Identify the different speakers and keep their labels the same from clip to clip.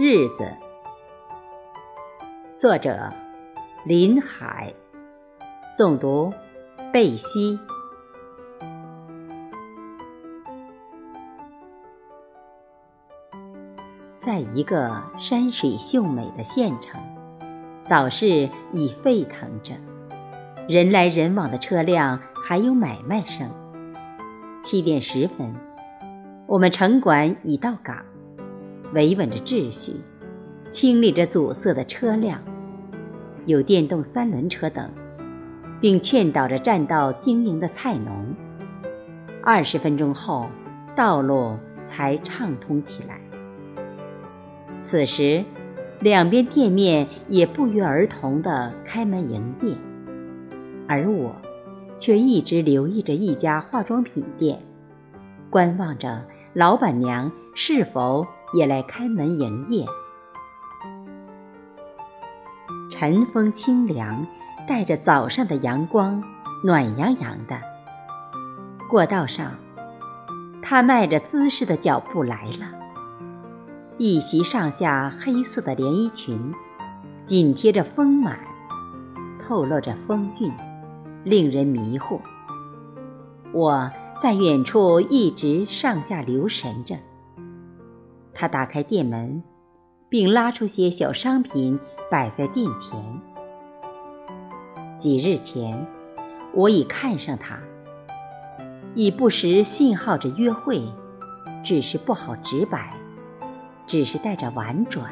Speaker 1: 日子，作者林海，诵读贝西。在一个山水秀美的县城，早市已沸腾着，人来人往的车辆，还有买卖声。七点十分，我们城管已到岗。维稳着秩序，清理着阻塞的车辆，有电动三轮车等，并劝导着占道经营的菜农。二十分钟后，道路才畅通起来。此时，两边店面也不约而同地开门营业，而我，却一直留意着一家化妆品店，观望着老板娘是否。也来开门营业。晨风清凉，带着早上的阳光，暖洋洋的。过道上，他迈着姿势的脚步来了。一袭上下黑色的连衣裙，紧贴着丰满，透露着风韵，令人迷惑。我在远处一直上下留神着。他打开店门，并拉出些小商品摆在店前。几日前，我已看上他，已不时信号着约会，只是不好直白，只是带着婉转，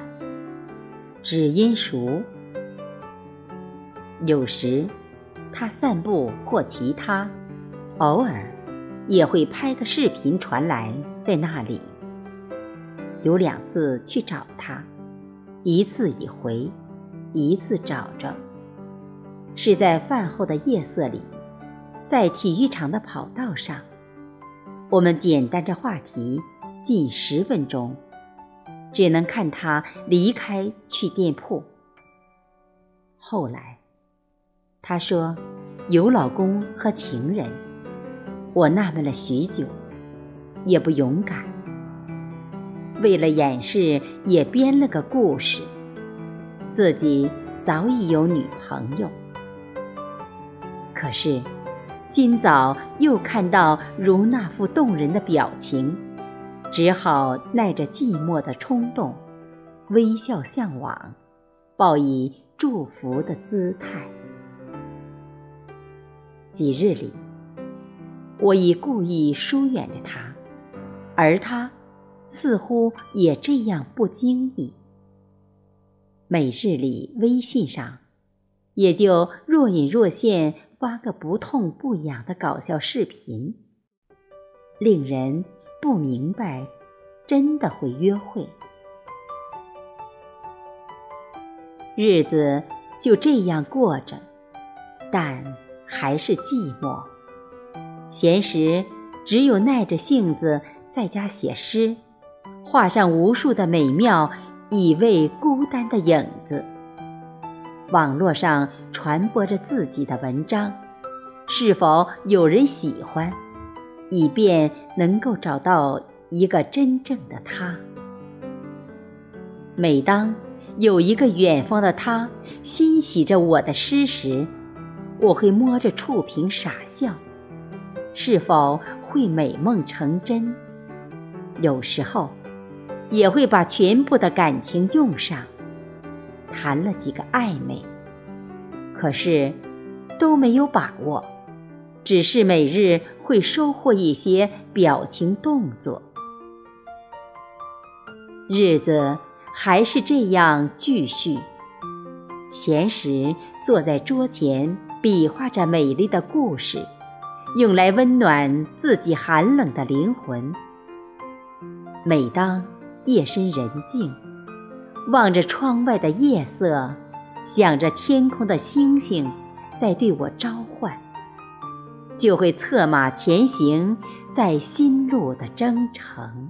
Speaker 1: 只因熟。有时，他散步或其他，偶尔也会拍个视频传来，在那里。有两次去找他，一次已回，一次找着。是在饭后的夜色里，在体育场的跑道上，我们简单着话题近十分钟，只能看他离开去店铺。后来，他说有老公和情人，我纳闷了许久，也不勇敢。为了掩饰，也编了个故事，自己早已有女朋友。可是，今早又看到如那副动人的表情，只好耐着寂寞的冲动，微笑向往，报以祝福的姿态。几日里，我已故意疏远着他，而他。似乎也这样不经意。每日里微信上，也就若隐若现发个不痛不痒的搞笑视频，令人不明白，真的会约会。日子就这样过着，但还是寂寞。闲时只有耐着性子在家写诗。画上无数的美妙，以慰孤单的影子。网络上传播着自己的文章，是否有人喜欢？以便能够找到一个真正的他。每当有一个远方的他欣喜着我的诗时，我会摸着触屏傻笑。是否会美梦成真？有时候。也会把全部的感情用上，谈了几个暧昧，可是都没有把握，只是每日会收获一些表情动作，日子还是这样继续。闲时坐在桌前，比划着美丽的故事，用来温暖自己寒冷的灵魂。每当。夜深人静，望着窗外的夜色，想着天空的星星在对我召唤，就会策马前行在心路的征程。